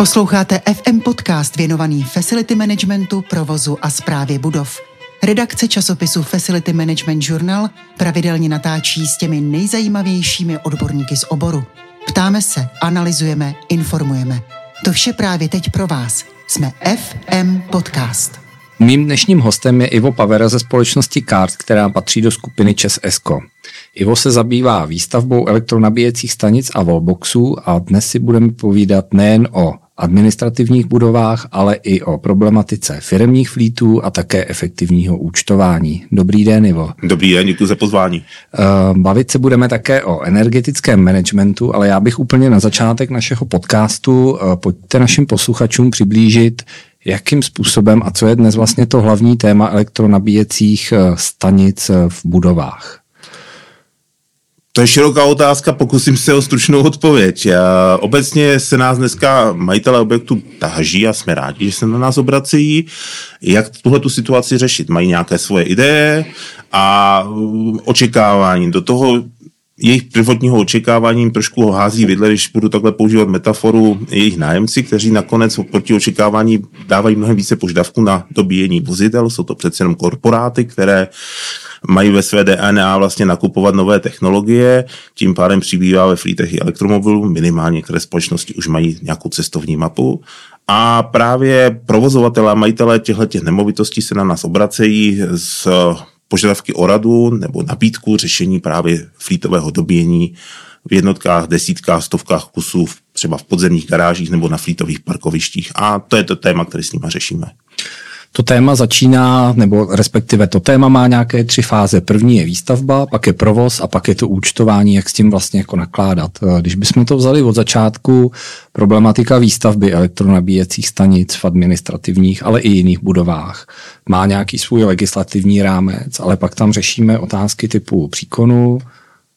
Posloucháte FM podcast věnovaný facility managementu, provozu a správě budov. Redakce časopisu Facility Management Journal pravidelně natáčí s těmi nejzajímavějšími odborníky z oboru. Ptáme se, analyzujeme, informujeme. To vše právě teď pro vás. Jsme FM Podcast. Mým dnešním hostem je Ivo Pavera ze společnosti CART, která patří do skupiny Čes Esko. Ivo se zabývá výstavbou elektronabíjecích stanic a wallboxů a dnes si budeme povídat nejen o administrativních budovách, ale i o problematice firmních flítů a také efektivního účtování. Dobrý den, Ivo. Dobrý den, děkuji za pozvání. Eh, bavit se budeme také o energetickém managementu, ale já bych úplně na začátek našeho podcastu eh, pojďte našim posluchačům přiblížit, jakým způsobem a co je dnes vlastně to hlavní téma elektronabíjecích eh, stanic v budovách. To je široká otázka, pokusím se o stručnou odpověď. Já, obecně se nás dneska majitele objektu taží a jsme rádi, že se na nás obrací, jak tuhle tu situaci řešit. Mají nějaké svoje ideje a uh, očekávání. Do toho jejich prvotního očekáváním trošku hází vidle, když budu takhle používat metaforu jejich nájemci, kteří nakonec proti očekávání dávají mnohem více požadavků na dobíjení vozidel. Jsou to přece jenom korporáty, které mají ve své DNA vlastně nakupovat nové technologie, tím pádem přibývá ve flítech i elektromobilů, minimálně některé společnosti už mají nějakou cestovní mapu a právě provozovatelé a majitelé těchto nemovitostí se na nás obracejí s požadavky o radu nebo nabídku řešení právě flítového dobíjení v jednotkách, desítkách, stovkách kusů, třeba v podzemních garážích nebo na flítových parkovištích. A to je to téma, které s nimi řešíme. To téma začíná, nebo respektive to téma má nějaké tři fáze. První je výstavba, pak je provoz a pak je to účtování, jak s tím vlastně jako nakládat. Eh, když bychom to vzali od začátku, problematika výstavby elektronabíjecích stanic v administrativních, ale i jiných budovách má nějaký svůj legislativní rámec, ale pak tam řešíme otázky typu příkonu,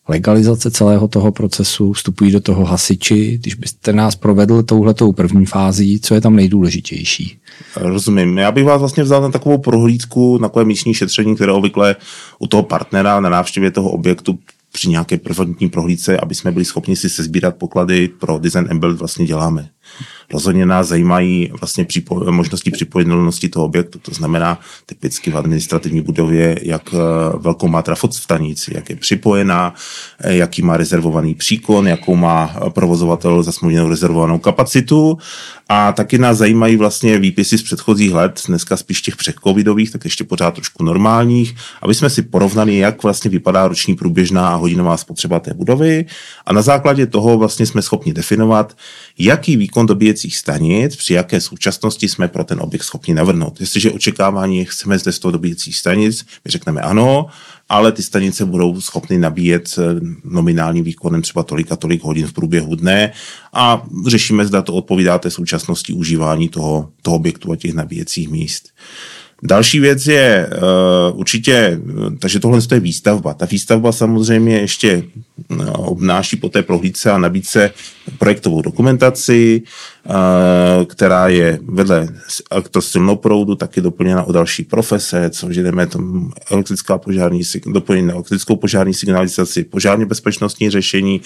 legalizace celého toho procesu, vstupují do toho hasiči. Když byste nás provedl touhletou první fází, co je tam nejdůležitější? Rozumím. Já bych vás vlastně vzal na takovou prohlídku, na takové místní šetření, které obvykle u toho partnera na návštěvě toho objektu při nějaké prvotní prohlídce, aby jsme byli schopni si sezbírat poklady pro design and build vlastně děláme. Rozhodně nás zajímají vlastně připo- možnosti připojitelnosti toho objektu, to znamená typicky v administrativní budově, jak eh, velkou má trafot stanici, jak je připojená, eh, jaký má rezervovaný příkon, jakou má provozovatel zasmluvněnou rezervovanou kapacitu. A taky nás zajímají vlastně výpisy z předchozích let, dneska spíš těch předcovidových, tak ještě pořád trošku normálních, aby jsme si porovnali, jak vlastně vypadá roční průběžná a hodinová spotřeba té budovy. A na základě toho vlastně jsme schopni definovat, jaký výkon dobíjecích stanic, při jaké současnosti jsme pro ten objekt schopni navrhnout. Jestliže očekávání chceme zde 100 dobíjecích stanic, my řekneme ano, ale ty stanice budou schopny nabíjet eh, nominálním výkonem třeba tolik a tolik hodin v průběhu dne a řešíme, zda to odpovídá té současnosti užívání toho, toho objektu a těch nabíjecích míst. Další věc je uh, určitě, takže tohle je výstavba. Ta výstavba samozřejmě ještě uh, obnáší po té prohlídce a nabídce projektovou dokumentaci, uh, která je vedle silnoproudu taky doplněna o další profese, což jdeme tam elektrická požární, doplnění na elektrickou požární signalizaci, požárně bezpečnostní řešení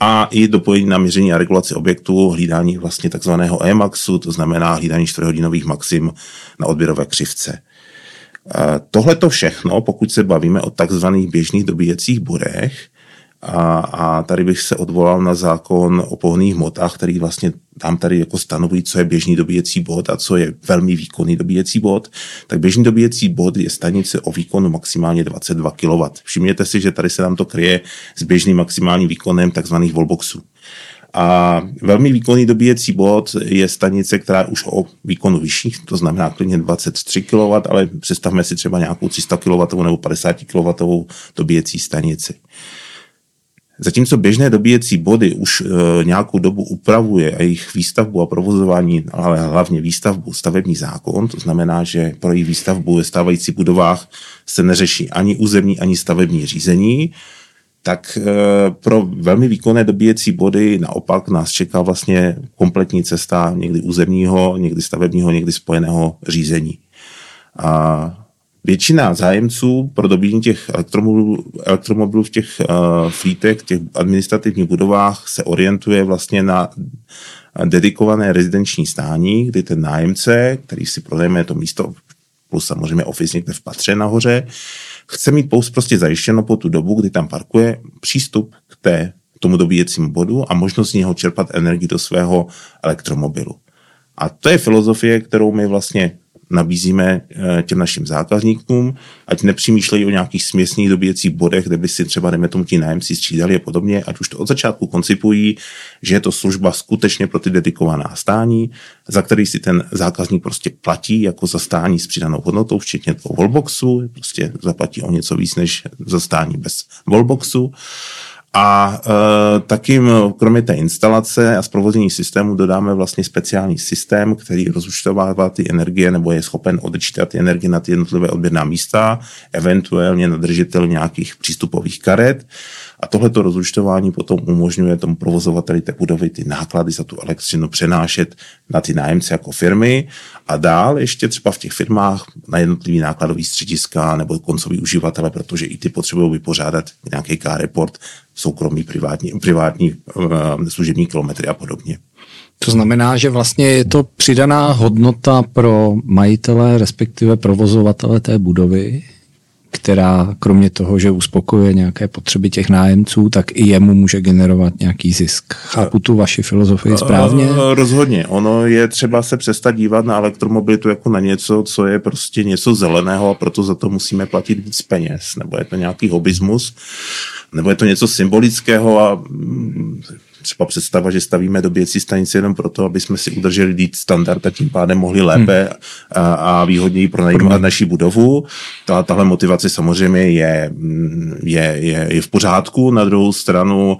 a i dopojení na měření a regulaci objektů, hlídání vlastně takzvaného EMAXu, to znamená hlídání 4-hodinových maxim na odběrové křivce. Tohle to všechno, pokud se bavíme o takzvaných běžných dobíjecích bodech, a, a tady bych se odvolal na zákon o pohonných hmotách, který vlastně tam tady jako stanovují, co je běžný dobíjecí bod a co je velmi výkonný dobíjecí bod. Tak běžný dobíjecí bod je stanice o výkonu maximálně 22 kW. Všimněte si, že tady se nám to kryje s běžným maximálním výkonem takzvaných wallboxů. A velmi výkonný dobíjecí bod je stanice, která už o výkonu vyšší, to znamená klidně 23 kW, ale představme si třeba nějakou 300 kW nebo 50 kW dobíjecí stanici. Zatímco běžné dobíjecí body už e, nějakou dobu upravuje a jejich výstavbu a provozování, ale hlavně výstavbu stavební zákon, to znamená, že pro jejich výstavbu ve stávajících budovách se neřeší ani územní, ani stavební řízení, tak e, pro velmi výkonné dobíjecí body naopak nás čeká vlastně kompletní cesta někdy územního, někdy stavebního, někdy spojeného řízení. A Většina zájemců pro dobíjení těch elektromobilů, elektromobilů v těch uh, flítech, těch administrativních budovách se orientuje vlastně na dedikované rezidenční stání, kdy ten nájemce, který si pronajme to místo, plus samozřejmě office někde v patře nahoře, chce mít pouze prostě zajištěno po tu dobu, kdy tam parkuje, přístup k té, tomu dobíjecímu bodu a možnost z něho čerpat energii do svého elektromobilu. A to je filozofie, kterou my vlastně nabízíme eh, těm našim zákazníkům, ať nepřemýšlejí o nějakých směsných dobíjecích bodech, kde by si třeba, dejme tomu, ti nájemci střídali a podobně, ať už to od začátku koncipují, že je to služba skutečně pro ty dedikovaná stání, za který si ten zákazník prostě platí jako za stání s přidanou hodnotou, včetně toho wallboxu, prostě zaplatí o něco víc než za stání bez wallboxu. A e, taky kromě té instalace a zprovoznění systému dodáme vlastně speciální systém, který rozúčtovává ty energie nebo je schopen odečítat ty energie na ty jednotlivé odběrná místa, eventuálně na držitel nějakých přístupových karet. A tohleto rozúčtování potom umožňuje tomu provozovateli té budovy ty náklady za tu elektřinu přenášet na ty nájemce jako firmy a dál ještě třeba v těch firmách na jednotlivý nákladový střediska nebo koncový uživatele, protože i ty potřebují vypořádat nějaký K-report, soukromý, privátní, privátní uh, služební kilometry a podobně. To znamená, že vlastně je to přidaná hodnota pro majitele, respektive provozovatele té budovy, která kromě toho, že uspokojuje nějaké potřeby těch nájemců, tak i jemu může generovat nějaký zisk. Chápu tu vaši filozofii správně? Rozhodně. Ono je třeba se přestat dívat na elektromobilitu jako na něco, co je prostě něco zeleného a proto za to musíme platit víc peněz. Nebo je to nějaký hobismus, nebo je to něco symbolického a třeba představa, že stavíme dobíjecí stanici jenom proto, aby jsme si udrželi dít standard a tím pádem mohli lépe hmm. a, a výhodněji pronajímat naši budovu. Ta, tahle motivace samozřejmě je, je, je, je v pořádku. Na druhou stranu,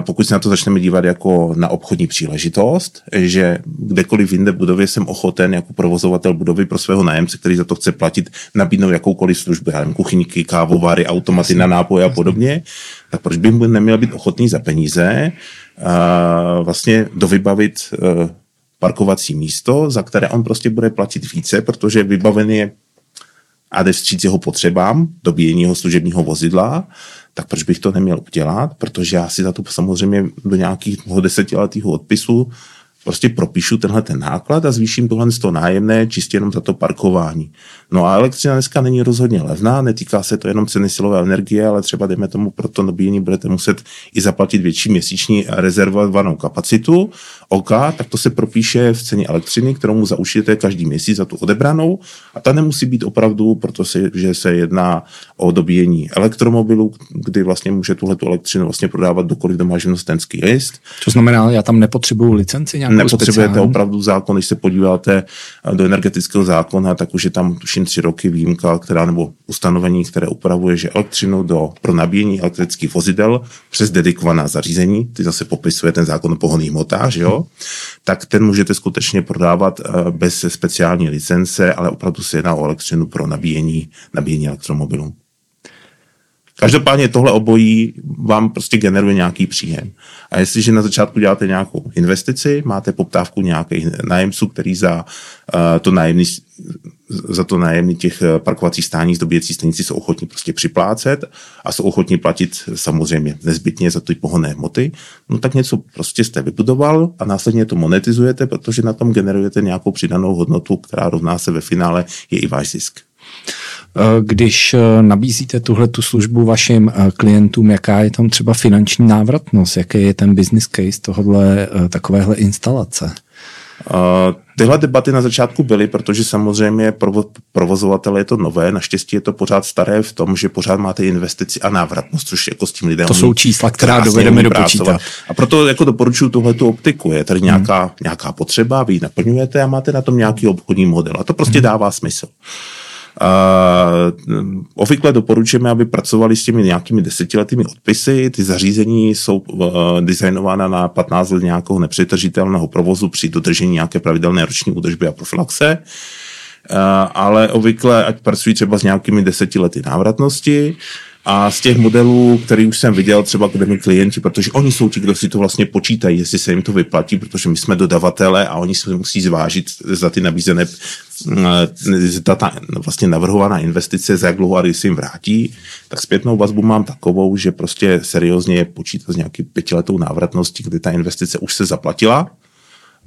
pokud se na to začneme dívat jako na obchodní příležitost, že kdekoliv jinde budově jsem ochoten jako provozovatel budovy pro svého nájemce, který za to chce platit, nabídnout jakoukoliv službu, já nevím, kuchyňky, kávovary, automaty na nápoje a podobně, tak proč bych neměl být ochotný za peníze vlastně dovybavit e, parkovací místo, za které on prostě bude platit více, protože vybaven je a jde vstříc jeho potřebám dobíjení jeho služebního vozidla, tak proč bych to neměl udělat? Protože já si za to samozřejmě do nějakého desetiletého odpisu prostě propíšu tenhle ten náklad a zvýším tohle z toho nájemné čistě jenom za to parkování. No a elektřina dneska není rozhodně levná, netýká se to jenom ceny silové energie, ale třeba dejme tomu pro to nabíjení budete muset i zaplatit větší měsíční rezervovanou kapacitu. OK, tak to se propíše v ceně elektřiny, kterou mu zaušíte každý měsíc za tu odebranou a ta nemusí být opravdu, protože se jedná o dobíjení elektromobilu, kdy vlastně může tuhle tu elektřinu vlastně prodávat dokoliv doma živnostenský list. To znamená, já tam nepotřebuju licenci nějakou Nepotřebujete speciální? opravdu zákon, když se podíváte do energetického zákona, tak už je tam tuším tři roky výjimka, která nebo ustanovení, které upravuje, že elektřinu do, pro nabíjení elektrických vozidel přes dedikovaná zařízení, ty zase popisuje ten zákon o pohonných hmotách, jo, tak ten můžete skutečně prodávat eh, bez speciální licence, ale opravdu se jedná o elektřinu pro nabíjení, nabíjení elektromobilů. Každopádně tohle obojí vám prostě generuje nějaký příjem. A jestliže na začátku děláte nějakou investici, máte poptávku nějakých nájemců, který za uh, to nájemný za to nájemní těch eh, parkovacích stání z dobíjecí stanici jsou ochotní prostě připlácet a jsou ochotní platit samozřejmě nezbytně za ty pohonné hmoty, no tak něco prostě jste vybudoval a následně to monetizujete, protože na tom generujete nějakou přidanou hodnotu, která rovná se ve finále je i váš zisk. Eh, když eh, nabízíte tuhle tu službu vašim eh, klientům, jaká je tam třeba finanční návratnost, jaký je ten business case tohohle, takovéhle instalace? Uh, tyhle debaty na začátku byly, protože samozřejmě provo- provozovatele je to nové, naštěstí je to pořád staré v tom, že pořád máte investici a návratnost, což jako s tím lidem. To jsou čísla, která dovedeme dopočítat. A proto jako doporučuji tuhle tu optiku. Je tady nějaká, hmm. nějaká potřeba, vy ji naplňujete a máte na tom nějaký obchodní model. A to prostě hmm. dává smysl. Uh, obvykle doporučujeme, aby pracovali s těmi nějakými desetiletými odpisy. Ty zařízení jsou designována na 15 let nějakého nepřetržitelného provozu při dodržení nějaké pravidelné roční údržby a profilaxe. Ale obvykle, ať pracují třeba s nějakými deseti lety návratnosti, a z těch modelů, který už jsem viděl, třeba kde mi klienti, protože oni jsou ti, kdo si to vlastně počítají, jestli se jim to vyplatí, protože my jsme dodavatele a oni se musí zvážit za ty nabízené ta, ta vlastně navrhovaná investice, za jak dlouho a se jim vrátí, tak zpětnou vazbu mám takovou, že prostě seriózně je počítat s nějaký pětiletou návratností, kdy ta investice už se zaplatila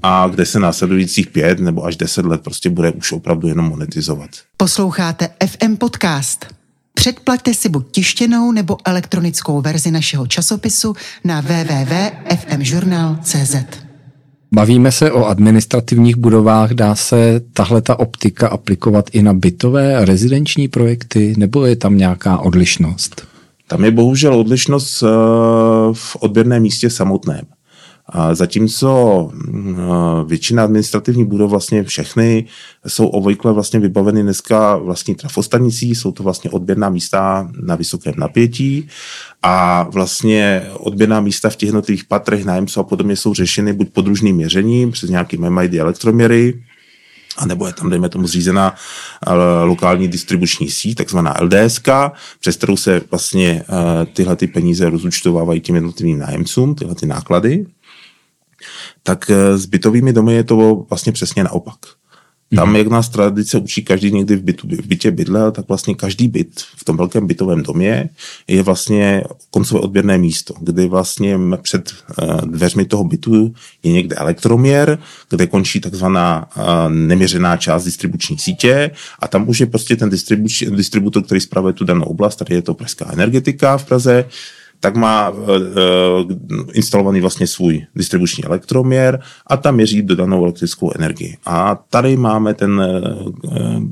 a kde se následujících pět nebo až deset let prostě bude už opravdu jenom monetizovat. Posloucháte FM Podcast. Předplaťte si buď tištěnou nebo elektronickou verzi našeho časopisu na www.fmjournal.cz. Bavíme se o administrativních budovách, dá se tahle ta optika aplikovat i na bytové a rezidenční projekty, nebo je tam nějaká odlišnost? Tam je bohužel odlišnost eh, v odběrném místě samotném. A zatímco mm, většina administrativních budov, vlastně všechny, jsou obvykle vlastně vybaveny dneska vlastní trafostanicí, jsou to vlastně odběrná místa na vysokém napětí a vlastně odběrná místa v těch jednotlivých patrech nájemců a podobně jsou řešeny buď podružným měřením přes nějaký MID elektroměry, a nebo je tam, dejme tomu, zřízená lokální distribuční síť, takzvaná LDSK, přes kterou se vlastně tyhle ty peníze rozúčtovávají těm jednotlivým nájemcům, tyhle ty náklady tak eh, s bytovými domy je to vlastně přesně naopak. Tam, jak nás tradice učí, každý někdy v, bytu, v bytě bydlel, tak vlastně každý byt v tom velkém bytovém domě je vlastně koncové odběrné místo, kdy vlastně před eh, dveřmi toho bytu je někde elektroměr, kde končí takzvaná eh, neměřená část distribuční sítě a tam už je prostě ten distributor, který spravuje tu danou oblast, tady je to Pražská energetika v Praze, tak má uh, instalovaný vlastně svůj distribuční elektroměr a tam měří dodanou elektrickou energii. A tady máme ten uh,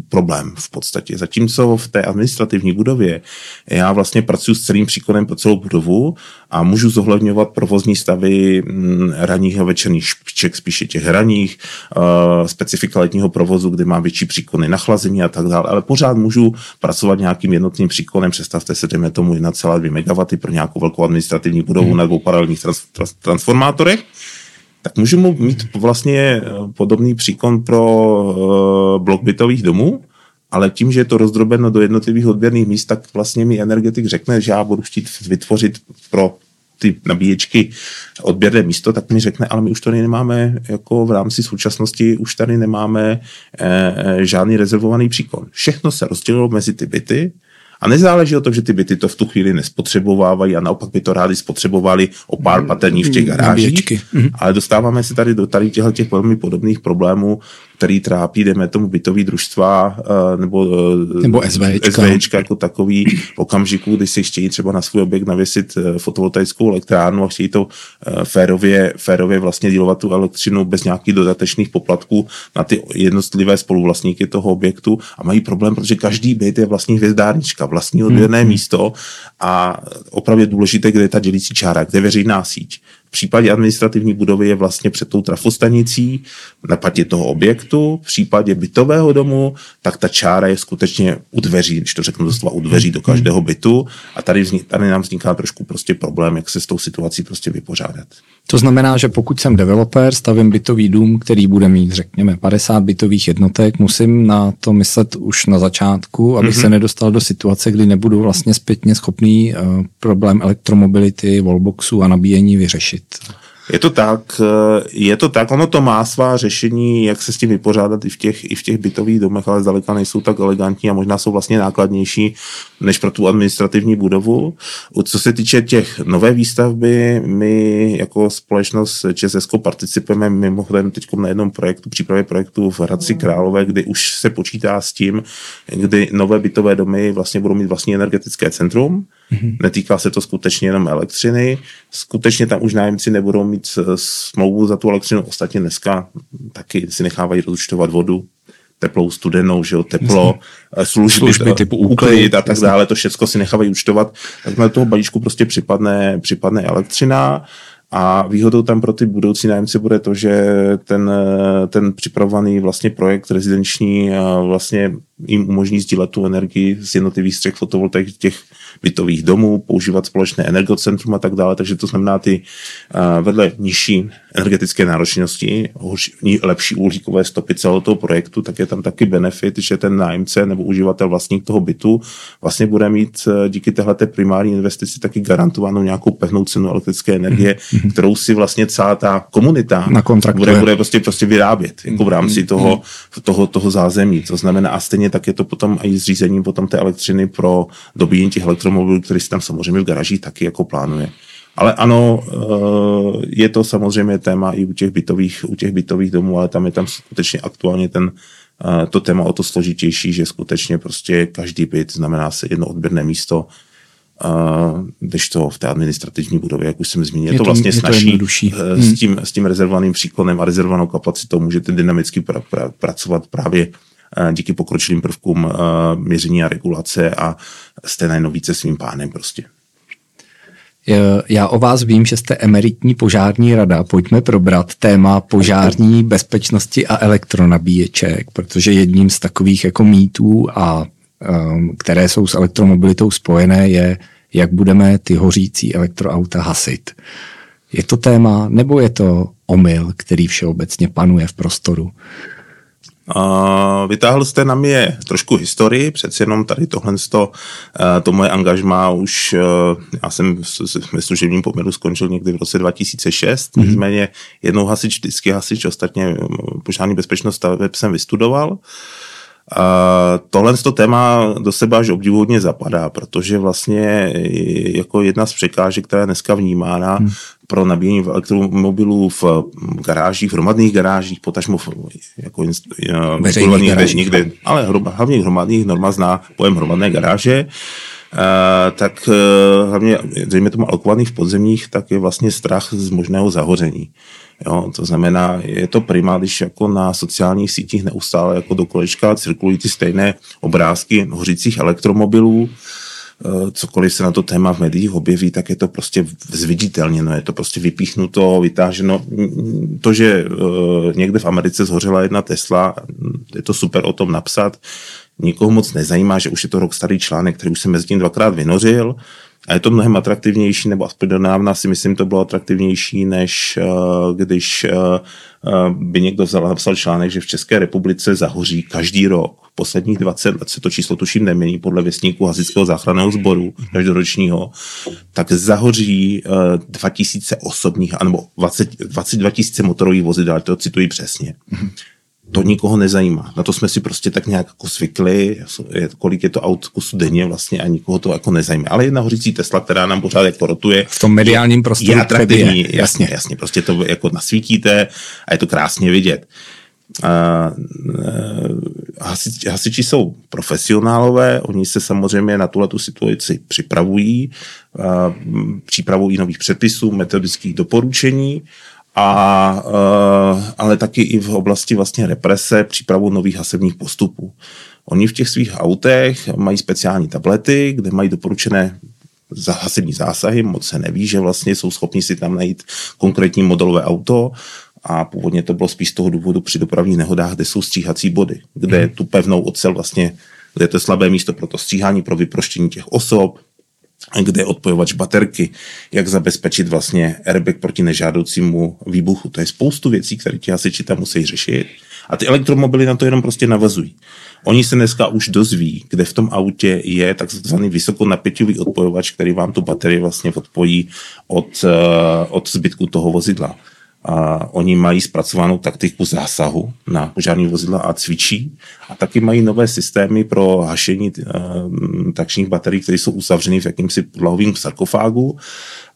problém v podstatě. Zatímco v té administrativní budově já vlastně pracuji s celým příkonem pro celou budovu a můžu zohledňovat provozní stavy mm, ranních a večerních špiček, spíše těch raních, uh, specifika letního provozu, kde má větší příkony nachlazení a tak dále, ale pořád můžu pracovat nějakým jednotným příkonem, představte se, dejme tomu 1,2 MW pro nějakou velkou administrativní budovu hmm. na dvou paralelních trans, trans, transformátorech, tak můžu mu mít vlastně eh, podobný příkon pro uh, blok bytových domů, ale tím, že je to rozdrobeno do jednotlivých odběrných míst, tak vlastně mi energetik řekne, že já budu chtít vytvořit pro ty nabíječky odběrné místo, tak mi řekne, ale my už tady nemáme, jako v rámci současnosti, už tady nemáme e, žádný rezervovaný příkon. Všechno se rozdělilo mezi ty byty, a nezáleží o tom, že ty byty to v tu chvíli nespotřebovávají a naopak by to rádi spotřebovali o pár mm, paterní v těch mm, garážích. Mm. Ale dostáváme se tady do tady těchto těch velmi podobných problémů, který trápí, jdeme tomu bytový družstva eh, nebo, eh, nebo SVčka. SVčka jako takový v okamžiku, kdy si chtějí třeba na svůj objekt navěsit eh, fotovoltaickou elektrárnu a chtějí to férově, férově vlastně dílovat tu elektřinu bez nějakých dodatečných poplatků na ty jednotlivé spoluvlastníky toho objektu a mají problém, protože každý byt je vlastní hvězdárnička, vlastní odběrné hmm. místo a opravdu je důležité, kde je ta dělící čára, kde je veřejná síť případě administrativní budovy je vlastně před tou trafostanicí na patě toho objektu, v případě bytového domu, tak ta čára je skutečně u dveří, když to řeknu doslova u dveří do každého bytu a tady, vznik, tady nám vzniká trošku prostě problém, jak se s tou situací prostě vypořádat. To znamená, že pokud jsem developer, stavím bytový dům, který bude mít, řekněme, 50 bytových jednotek, musím na to myslet už na začátku, aby mm-hmm. se nedostal do situace, kdy nebudu vlastně zpětně schopný uh, problém elektromobility, wallboxu a nabíjení vyřešit. Je to tak, eh, je to tak, ono to má svá řešení, jak se s tím vypořádat i v těch, i v těch bytových domech, ale zdaleka nejsou tak elegantní a možná jsou vlastně nákladnější než pro tu administrativní budovu. Co se týče těch nové výstavby, my jako společnost ČSSK participujeme mimochodem teď na jednom projektu, přípravě projektu v Hradci Králové, kdy už se počítá s tím, kdy nové bytové domy vlastně budou mít vlastní energetické centrum, Mm-hmm. Netýká se to skutečně jenom elektřiny. Skutečně tam už nájemci nebudou mít smlouvu za tu elektřinu. Ostatně dneska taky si nechávají rozúčtovat vodu, teplou, studenou, že jo, teplo, Jasně. služby, služby typu úklid a tak dále, to všechno si nechávají účtovat. Tak na toho balíčku prostě připadne, připadne elektřina a výhodou tam pro ty budoucí nájemci bude to, že ten, ten připravovaný vlastně projekt rezidenční vlastně jim umožní sdílet tu energii z jednotlivých střech fotovoltaik těch bytových domů, používat společné energocentrum a tak dále, takže to znamená ty vedle nižší energetické náročnosti, lepší uhlíkové stopy celého toho projektu, tak je tam taky benefit, že ten nájemce nebo uživatel vlastník toho bytu vlastně bude mít e, díky téhle primární investici taky garantovanou nějakou pevnou cenu elektrické energie, mm-hmm. kterou si vlastně celá ta komunita Na bude, bude prostě, prostě vyrábět jako v rámci mm-hmm. toho, toho, toho zázemí. To znamená, a stejně tak je to potom i zřízením potom té elektřiny pro dobíjení těch elektromobilů, který si tam samozřejmě v garažích taky jako plánuje. Ale ano, je to samozřejmě téma i u těch bytových, u těch bytových domů, ale tam je tam skutečně aktuálně ten, to téma o to složitější, že skutečně prostě každý byt znamená se jedno odběrné místo, když to v té administrativní budově, jak už jsem zmínil, je to, to vlastně snaží to eh, s, tím, s tím rezervovaným příklonem a rezervovanou kapacitou můžete dynamicky pra, pra, pracovat právě eh, díky pokročilým prvkům eh, měření a regulace a jste najednou více svým pánem prostě. Já o vás vím, že jste emeritní požární rada. Pojďme probrat téma požární bezpečnosti a elektronabíječek, protože jedním z takových jako mýtů a Um, které jsou s elektromobilitou spojené, je, jak budeme ty hořící elektroauta hasit. Je to téma, nebo je to omyl, který všeobecně panuje v prostoru? Uh, vytáhl jste na mě trošku historii, přeci jenom tady tohle to, uh, to moje angažmá už, uh, já jsem ve služebním poměru skončil někdy v roce 2006, mm-hmm. nicméně jednou hasič, vždycky hasič, ostatně požární bezpečnost staveb jsem vystudoval. Uh, a tohle to téma do sebe až obdivuhodně zapadá, protože vlastně jako jedna z překážek, která je dneska vnímána hmm. pro nabíjení v elektromobilů v garážích, v hromadných garážích, potažmo v, jako veřejných garážích, kde, ale hlavně hromadných norma zná pojem hromadné garáže, Uh, tak uh, hlavně, zřejmě tomu alokovaných v podzemních, tak je vlastně strach z možného zahoření. Jo, to znamená, je to prima, když jako na sociálních sítích neustále jako do kolečka cirkulují ty stejné obrázky hořících elektromobilů, eh, cokoliv se na to téma v médiích objeví, tak je to prostě zviditelněno, je to prostě vypíchnuto, vytáženo. To, že eh, někde v Americe zhořela jedna Tesla, je to super o tom napsat, nikoho moc nezajímá, že už je to rok starý článek, který už jsem mezi tím dvakrát vynořil, a je to mnohem atraktivnější, nebo aspoň do návna si myslím, to bylo atraktivnější, než uh, když uh, by někdo vzal a napsal článek, že v České republice zahoří každý rok. Posledních 20 let se to číslo tuším nemění podle věstníku Hasičského záchranného sboru každoročního, tak zahoří uh, 2000 osobních, nebo 20, 22 000 motorových vozidel, to cituji přesně. To nikoho nezajímá. Na to jsme si prostě tak nějak jako zvykli, kolik je to aut kusu denně vlastně a nikoho to jako nezajímá. Ale jedna hořící Tesla, která nám pořád jako rotuje. V tom mediálním prostoru je atraktivní, je, jasně, jasně, prostě to jako nasvítíte a je to krásně vidět. A, hasiči, hasiči jsou profesionálové, oni se samozřejmě na tuhle tu situaci připravují, a, přípravují nových předpisů, metodických doporučení a, uh, ale taky i v oblasti vlastně represe, přípravu nových hasebních postupů. Oni v těch svých autech mají speciální tablety, kde mají doporučené hasební zásahy, moc se neví, že vlastně jsou schopni si tam najít konkrétní modelové auto a původně to bylo spíš z toho důvodu při dopravních nehodách, kde jsou stříhací body, kde mm. tu pevnou ocel vlastně, kde je to slabé místo pro to stříhání, pro vyproštění těch osob, kde odpojovač baterky, jak zabezpečit vlastně airbag proti nežádoucímu výbuchu. To je spoustu věcí, které ti hasiči tam musí řešit. A ty elektromobily na to jenom prostě navazují. Oni se dneska už dozví, kde v tom autě je takzvaný vysokonapěťový odpojovač, který vám tu baterii vlastně odpojí od, eh, od zbytku toho vozidla a oni mají zpracovanou taktiku zásahu na požární vozidla a cvičí. A taky mají nové systémy pro hašení uh, takšních baterií, které jsou uzavřeny v jakýmsi podlahovým sarkofágu.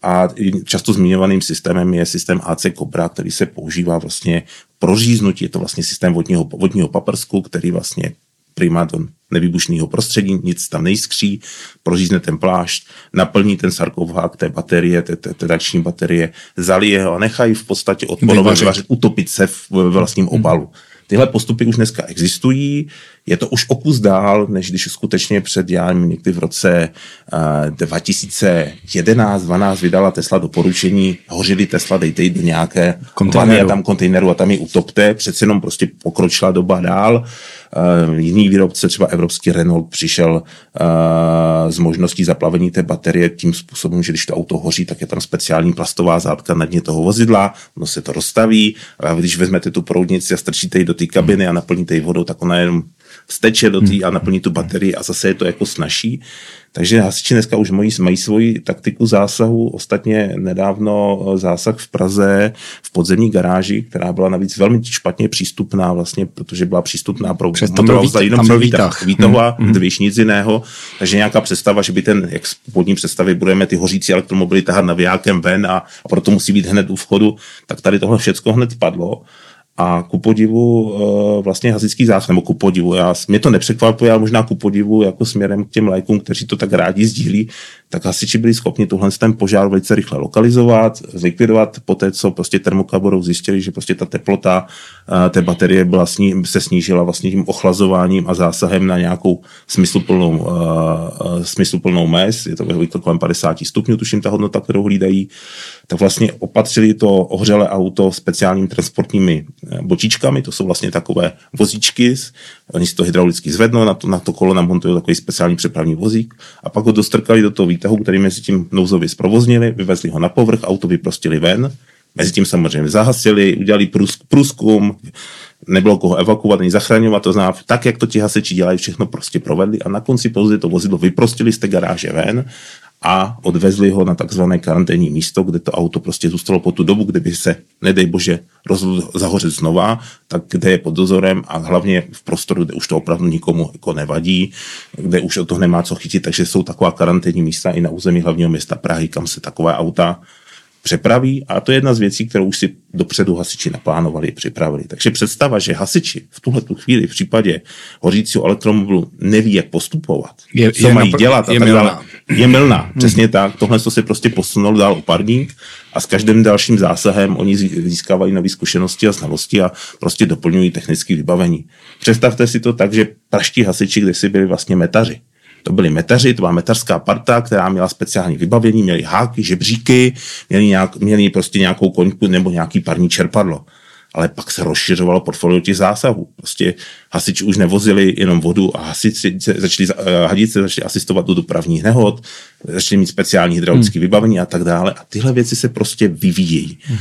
A často zmiňovaným systémem je systém AC Cobra, který se používá vlastně pro říznutí, je to vlastně systém vodního, vodního paprsku, který vlastně prima do nevybušného prostředí, nic tam nejskří, prořízne ten plášť, naplní ten sarkofág té baterie, té, té, té reakční baterie, zalije ho a nechají v podstatě odporovat, vyvařit, utopit se v, v vlastním hmm. obalu. Tyhle postupy už dneska existují, je to už okus dál, než když skutečně před, já někdy v roce uh, 2011-12 vydala Tesla doporučení, hořili Tesla, dejte ji do nějaké vany a tam kontejneru a tam ji utopte, přece jenom prostě pokročila doba dál. Uh, jiný výrobce, třeba evropský Renault, přišel uh, s možností zaplavení té baterie tím způsobem, že když to auto hoří, tak je tam speciální plastová zátka na dně toho vozidla, ono se to rozstaví. A když vezmete tu proudnici a strčíte ji do té kabiny a naplníte ji vodou, tak ona jenom vsteče do té a naplní tu baterii a zase je to jako snaží. Takže hasiči dneska už mají, mají svoji taktiku zásahu. Ostatně nedávno eh, zásah v Praze v podzemní garáži, která byla navíc velmi špatně přístupná, vlastně, protože byla přístupná pro Přes tam byl, výtah, tam byl výtah. Hmm. dvěž nic jiného. Takže nějaká představa, že by ten, jak z původní představy, budeme ty hořící elektromobily tahat navijákem ven a, a proto musí být hned u vchodu, tak tady tohle všechno hned padlo. A ku podivu eh, vlastně hasičský zásah, nebo ku podivu, já, mě to nepřekvapuje, ale možná ku podivu jako směrem k těm lajkům, kteří to tak rádi sdílí, tak hasiči byli schopni tuhle ten požár velice rychle lokalizovat, zlikvidovat. Po té, co prostě termokaborou zjistili, že prostě ta teplota eh, té baterie byla sní, se snížila vlastně tím ochlazováním a zásahem na nějakou smysluplnou, uh, smysluplnou mez, je to kolem 50 stupňů, tuším ta hodnota, kterou hlídají, tak vlastně opatřili to ohřelé auto speciálními transportními bočičkami, to jsou vlastně takové vozíčky, oni si to hydraulicky zvednou, na to, na to kolo namontují takový speciální přepravní vozík a pak ho dostrkali do toho výtahu, který mezi tím nouzově zprovoznili, vyvezli ho na povrch, auto vyprostili ven, mezi tím samozřejmě zahasili, udělali průzkum, nebylo koho evakuovat ani zachraňovat, to znamená, tak, jak to ti hasiči dělají, všechno prostě provedli a na konci pouze to vozidlo vyprostili z té garáže ven a odvezli ho na takzvané karanténní místo, kde to auto prostě zůstalo po tu dobu, kdyby se, nedej bože, rozhodl zahořet znova, tak kde je pod dozorem a hlavně v prostoru, kde už to opravdu nikomu jako nevadí, kde už o toho nemá co chytit, takže jsou taková karanténní místa i na území hlavního města Prahy, kam se takové auta přepraví a to je jedna z věcí, kterou už si dopředu hasiči naplánovali, připravili. Takže představa, že hasiči v tuhle tu chvíli v případě hořícího elektromobilu neví, jak postupovat, je, co je mají napr- dělat a je tak dále, je milná. Hmm. Přesně tak. Tohle to se prostě posunulo dál o pár dní a s každým dalším zásahem oni získávají nové zkušenosti a znalosti a prostě doplňují technické vybavení. Představte si to tak, že praští hasiči kde si byli vlastně metaři. To byli metaři, to byla metařská parta, která měla speciální vybavení, měli háky, žebříky, měli, nějak, měli prostě nějakou koňku nebo nějaký parní čerpadlo. Ale pak se rozšiřovalo portfolio těch zásahů. Prostě hasiči už nevozili jenom vodu a hasiči začali, eh, hadice začali asistovat do dopravních nehod, začali mít speciální hydraulické hmm. vybavení a tak dále. A tyhle věci se prostě vyvíjejí. Hmm.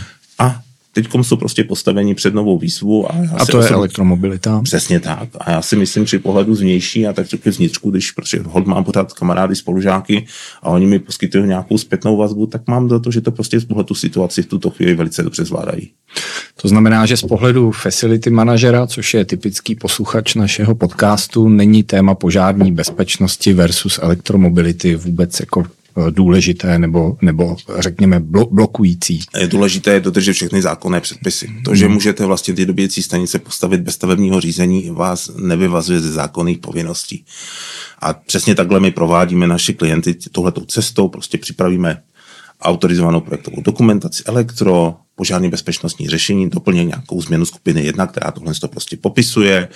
Teď jsou prostě postavení před novou výzvu. A, a to je elektromobilita. Přesně tak. A já si myslím při pohledu zvnější a tak řekl vnitřku, když protože hod mám pořád kamarády, spolužáky a oni mi poskytují nějakou zpětnou vazbu, tak mám za to, že to prostě z tu situaci v tuto chvíli velice dobře zvládají. To znamená, že z pohledu facility manažera, což je typický posluchač našeho podcastu, není téma požární bezpečnosti versus elektromobility vůbec jako důležité nebo, nebo řekněme blokující. Je důležité dodržet všechny zákonné předpisy. To, že hmm. můžete vlastně ty dobíjecí stanice postavit bez stavebního řízení, vás nevyvazuje ze zákonných povinností. A přesně takhle my provádíme naše klienty tohletou cestou, prostě připravíme autorizovanou projektovou dokumentaci elektro, požární bezpečnostní řešení, doplně nějakou změnu skupiny jedna, která tohle to prostě popisuje.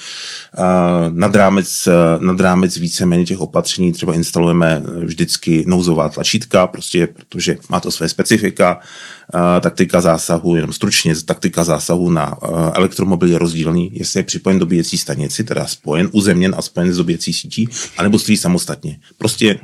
Nad rámec, nad rámec víceméně těch opatření třeba instalujeme vždycky nouzová tlačítka, prostě protože má to své specifika. Taktika zásahu, jenom stručně, taktika zásahu na elektromobil je rozdílný, jestli je připojen do bíjecí stanici, teda spojen, uzemněn a spojen s dobíjecí sítí, anebo stojí samostatně. Prostě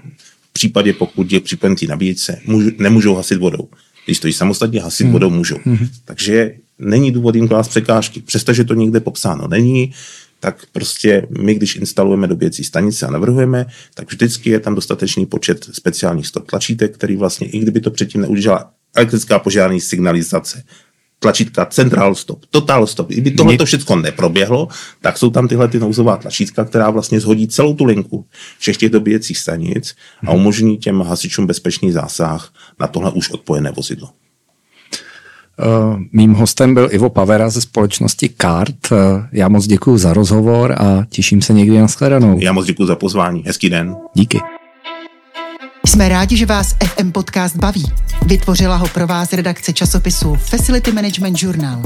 případě, pokud je připojen k nabíječce, nemůžou hasit vodou. Když stojí samostatně, hasit hmm. vodou můžou. Hmm. Takže není důvod jim klást překážky. Přestože to někde popsáno není, tak prostě my, když instalujeme doběcí stanice a navrhujeme, tak vždycky je tam dostatečný počet speciálních stop tlačítek, který vlastně, i kdyby to předtím neudělala elektrická požární signalizace, tlačítka Central Stop, Total Stop. Kdyby tohle to všechno neproběhlo, tak jsou tam tyhle ty nouzová tlačítka, která vlastně zhodí celou tu linku všech těch dobíjecích stanic a umožní těm hasičům bezpečný zásah na tohle už odpojené vozidlo. Uh, mým hostem byl Ivo Pavera ze společnosti KART. Uh, já moc děkuji za rozhovor a těším se někdy na shledanou. Já moc děkuji za pozvání. Hezký den. Díky. Jsme rádi, že vás FM Podcast baví. Vytvořila ho pro vás redakce časopisu Facility Management Journal.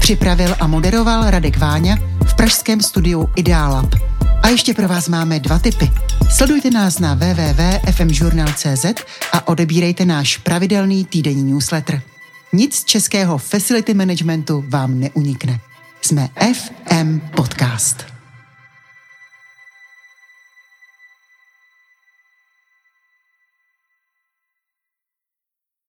Připravil a moderoval Radek Váňa v pražském studiu Idealab. A ještě pro vás máme dva tipy. Sledujte nás na www.fmjournal.cz a odebírejte náš pravidelný týdenní newsletter. Nic z českého facility managementu vám neunikne. Jsme FM Podcast.